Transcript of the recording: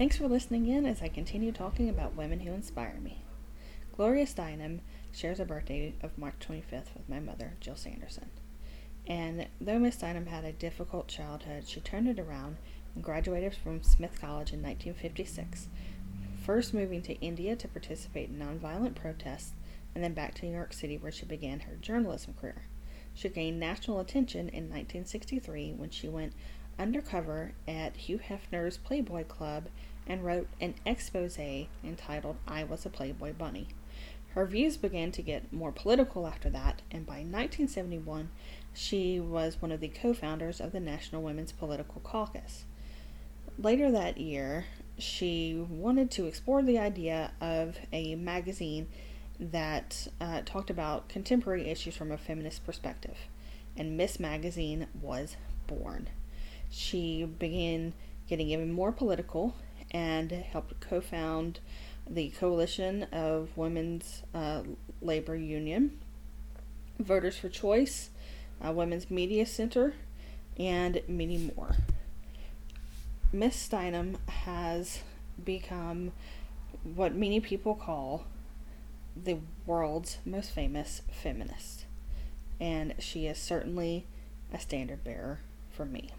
Thanks for listening in as I continue talking about women who inspire me. Gloria Steinem shares a birthday of March 25th with my mother, Jill Sanderson. And though Miss Steinem had a difficult childhood, she turned it around and graduated from Smith College in 1956, first moving to India to participate in nonviolent protests and then back to New York City where she began her journalism career. She gained national attention in 1963 when she went undercover at Hugh Hefner's Playboy Club and wrote an expose entitled I Was a Playboy Bunny. Her views began to get more political after that, and by 1971, she was one of the co founders of the National Women's Political Caucus. Later that year, she wanted to explore the idea of a magazine that uh, talked about contemporary issues from a feminist perspective, and Ms. Magazine was born. She began getting even more political and helped co found the Coalition of Women's uh, Labor Union, Voters for Choice, uh, Women's Media Center, and many more. Miss Steinem has become what many people call the world's most famous feminist. And she is certainly a standard bearer for me.